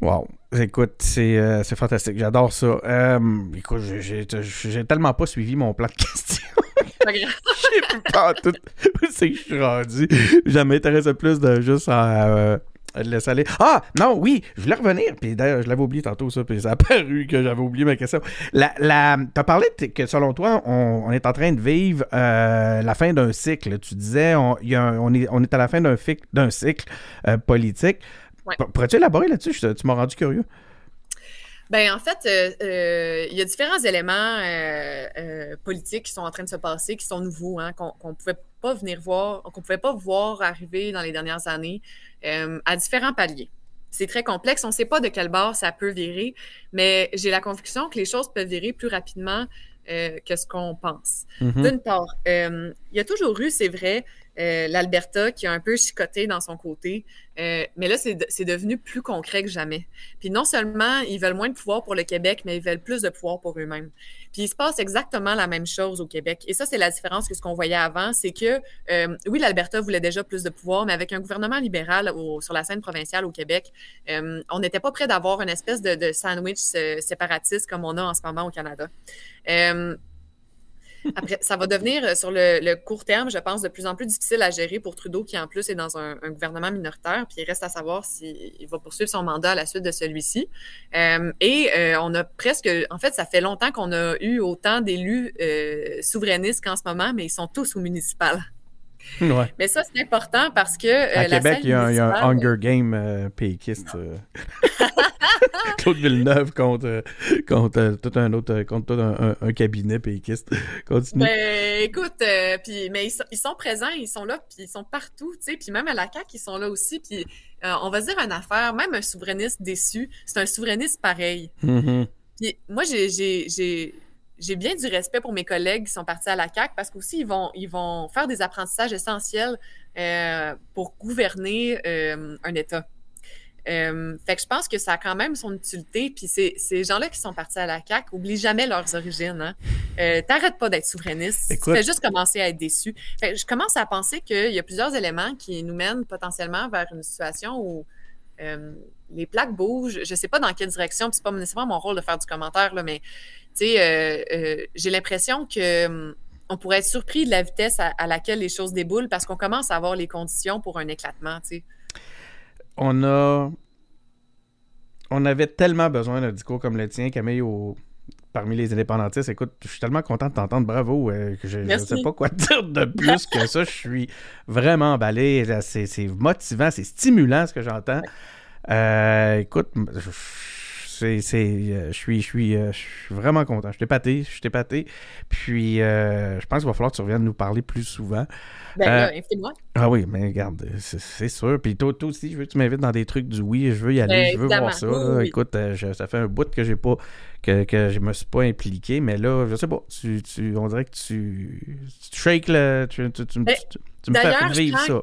Wow. Écoute, c'est euh, fantastique. J'adore ça. Euh, écoute, j'ai tellement pas suivi mon plan de questions. Pas grave. J'ai pas tout où c'est que je suis rendu? Je m'intéresse plus de juste à, euh, laisser aller. Ah, non, oui, je voulais revenir. Puis d'ailleurs, je l'avais oublié tantôt, ça. Puis ça a paru que j'avais oublié ma question. La, la, tu as parlé que selon toi, on, est en train de vivre euh, la fin d'un cycle. Tu disais, on, y a on, est, on est à la fin d'un cycle euh, politique. Pourrais-tu élaborer là-dessus? Tu m'as rendu curieux. Ben en fait, euh, il y a différents éléments politiques qui sont en train de se passer, qui sont nouveaux, hein, qu'on ne pouvait pas venir voir, qu'on pouvait pas voir arriver dans les dernières années. Euh, à différents paliers. C'est très complexe. On ne sait pas de quel bord ça peut virer, mais j'ai la conviction que les choses peuvent virer plus rapidement euh, que ce qu'on pense. Mm-hmm. D'une part, euh, il y a toujours eu, c'est vrai, euh, l'Alberta qui a un peu chicoté dans son côté. Euh, mais là, c'est devenu plus concret que jamais. Puis non seulement ils veulent moins de pouvoir pour le Québec, mais ils veulent plus de pouvoir pour eux-mêmes. Puis il se passe exactement la même chose au Québec. Et ça, c'est la différence que ce qu'on voyait avant, c'est que euh, oui, l'Alberta voulait déjà plus de pouvoir, mais avec un gouvernement libéral sur la scène provinciale au Québec, on n'était pas prêt d'avoir une espèce de, de sandwich séparatiste comme on a en ce moment au Canada. Après, ça va devenir euh, sur le, court terme, je pense, de plus en plus difficile à gérer pour Trudeau, qui en plus est dans un, gouvernement minoritaire, puis il reste à savoir s'il va poursuivre son mandat à la suite de celui-ci. Euh, et euh, on a presque, en fait, ça fait longtemps qu'on a eu autant d'élus souverainistes qu'en ce moment, mais ils sont tous au municipal. Mais ça, c'est important parce que. à Québec, il y, a un Hunger Game péquiste. Claude Villeneuve contre, contre tout un autre, contre tout un, cabinet péquiste. Continue. Ben, écoute, euh, puis, mais ils sont, présents, ils sont là, puis ils sont partout, tu sais, puis même à la CAQ, ils sont là aussi, puis euh, on va dire une affaire, même un souverainiste déçu, c'est un souverainiste pareil. Mm-hmm. Puis moi, j'ai bien du respect pour mes collègues qui sont partis à la CAQ parce qu'aussi, ils vont, ils vont faire des apprentissages essentiels euh, pour gouverner un État. Euh, fait que je pense que ça a quand même son utilité. Puis ces gens-là qui sont partis à la CAQ, oublie jamais leurs origines. Hein. Euh, T'arrêtes pas d'être souverainiste. tu fais juste commencer à être déçu. Fait je commence à penser qu'il y a plusieurs éléments qui nous mènent potentiellement vers une situation où euh, les plaques bougent. Je sais pas dans quelle direction. C'est pas nécessairement mon rôle de faire du commentaire, là, mais j'ai l'impression que hum, on pourrait être surpris de la vitesse à, à laquelle les choses déboulent parce qu'on commence à avoir les conditions pour un éclatement. sais on a. On avait tellement besoin d'un discours comme le tien, Camille, parmi les indépendantistes. Écoute, je suis tellement content de t'entendre. Bravo. Euh, je ne sais pas quoi dire de plus que ça. Je suis vraiment emballé. C'est motivant, c'est stimulant ce que j'entends. Euh, écoute, c'est, euh, je suis, je suis, je suis vraiment content. Je t'ai pâté, je t'ai pâté. Puis, je pense qu'il va falloir que tu reviennes nous parler plus souvent. Ben là, euh, invitez-moi. Ah oui, mais regarde, c'est sûr. Puis toi, aussi, je veux que tu m'invites dans des trucs du oui, je veux y aller, je veux voir ça. Écoute, euh, ça fait un bout que j'ai pas que, que je me suis pas impliqué, mais là, je sais pas, tu, tu on dirait que tu, tu shakes le. Tu, tu, tu, ben, tu me fais vivre ça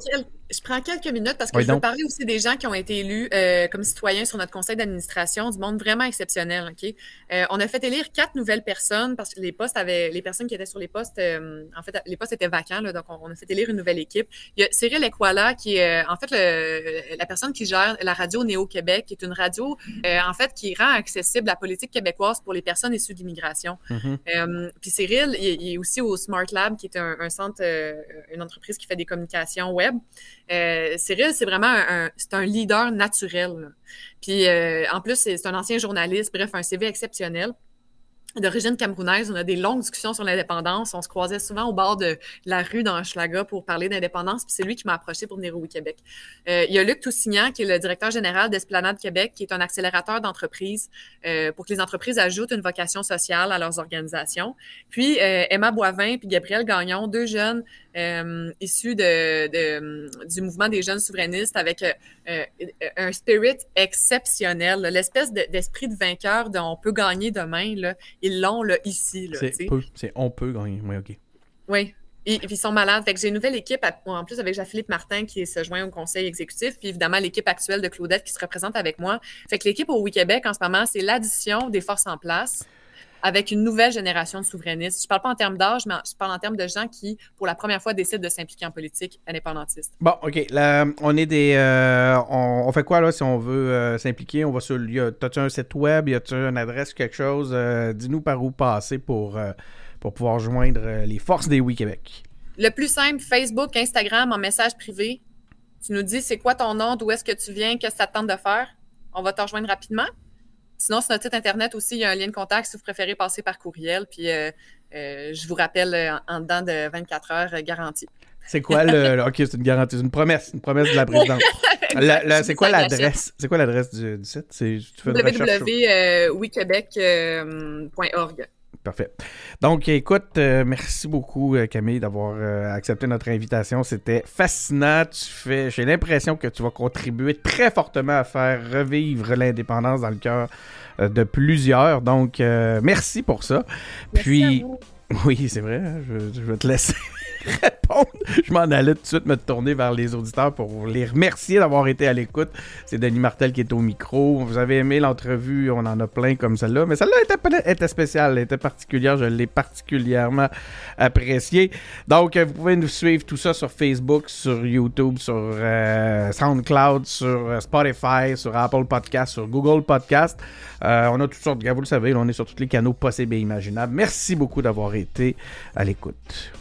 je prends quelques minutes parce que je veux parler aussi des gens qui ont été élus euh, comme citoyens sur notre conseil d'administration, du monde vraiment exceptionnel. Ok, euh, on a fait élire quatre nouvelles personnes parce que les postes avaient, les personnes qui étaient sur les postes, euh, en fait, les postes étaient vacants, là, donc on, a fait élire une nouvelle équipe. Il y a Cyril Equala qui est en fait le, la personne qui gère la radio Néo-Québec, qui est une radio en fait qui rend accessible la politique québécoise pour les personnes issues d'immigration. Mm-hmm. puis Cyril, il, est aussi au Smart Lab, qui est un, un centre, une entreprise qui fait fait des communications web. Euh, Cyril, c'est vraiment un, un leader naturel. Puis euh, en plus, c'est un ancien journaliste, bref, un CV exceptionnel d'origine camerounaise. On a des longues discussions sur l'indépendance. On se croisait souvent au bord de la rue dans Schlaga pour parler d'indépendance. Puis c'est lui qui m'a approché pour venir au Québec. Euh, il y a Luc Toussignan, qui est le directeur général d'Esplanade Québec, qui est un accélérateur d'entreprises euh, pour que les entreprises ajoutent une vocation sociale à leurs organisations. Puis euh, Emma Boivin puis Gabriel Gagnon, deux jeunes issus du mouvement des jeunes souverainistes avec un spirit exceptionnel. L'espèce d'esprit de vainqueur dont on peut gagner demain, là, ils l'ont là, ici. C'est on peut gagner. Oui, OK. Oui. Et, puis ils sont malades. Fait que j'ai une nouvelle équipe, en plus avec Jean-Philippe Martin qui se joint au conseil exécutif, puis évidemment l'équipe actuelle de Claudette qui se représente avec moi. Fait que l'équipe au Oui-Québec en ce moment, c'est l'addition des forces en place avec une nouvelle génération de souverainistes. Je ne parle pas en termes d'âge, mais je parle en termes de gens qui, pour la première fois, décident de s'impliquer en politique indépendantiste. Bon, OK. Là, on est des. Euh, on, fait quoi, là, si on veut euh, s'impliquer? On va sur. As-tu un site web? Y a-tu une adresse, quelque chose? Euh, dis-nous par où passer pour, pour pouvoir joindre les forces des Oui Québec. Le plus simple, Facebook, Instagram, en message privé. Tu nous dis c'est quoi ton nom, d'où est-ce que tu viens, qu'est-ce que ça te tente de faire? On va te rejoindre rapidement. Sinon, sur notre site Internet aussi, il y a un lien de contact si vous préférez passer par courriel. Puis euh, euh, je vous rappelle euh, en, dedans de 24 heures garantie. C'est quoi le. OK, c'est une garantie, c'est une promesse, une promesse de la présidente. c'est quoi l'adresse? C'est quoi l'adresse du, site? www.wiquebec.org. Parfait. Donc, écoute, merci beaucoup, Camille, d'avoir accepté notre invitation. C'était fascinant. Tu fais, j'ai l'impression que tu vas contribuer très fortement à faire revivre l'indépendance dans le cœur euh, de plusieurs. Donc, euh, merci pour ça. Puis, oui, c'est vrai, hein, je, je vais te laisser. Répondre. Je m'en allais tout de suite me tourner vers les auditeurs pour les remercier d'avoir été à l'écoute. C'est Denis Martel qui est au micro. Vous avez aimé l'entrevue, on en a plein comme celle-là, mais celle-là était, était, spéciale, était particulière, je l'ai particulièrement appréciée. Donc, vous pouvez nous suivre tout ça sur Facebook, sur YouTube, sur euh, SoundCloud, sur euh, Spotify, sur Apple Podcast, sur Google Podcast. Euh, on a toutes sortes, de vous le savez, on est sur tous les canaux possibles et imaginables. Merci beaucoup d'avoir été à l'écoute.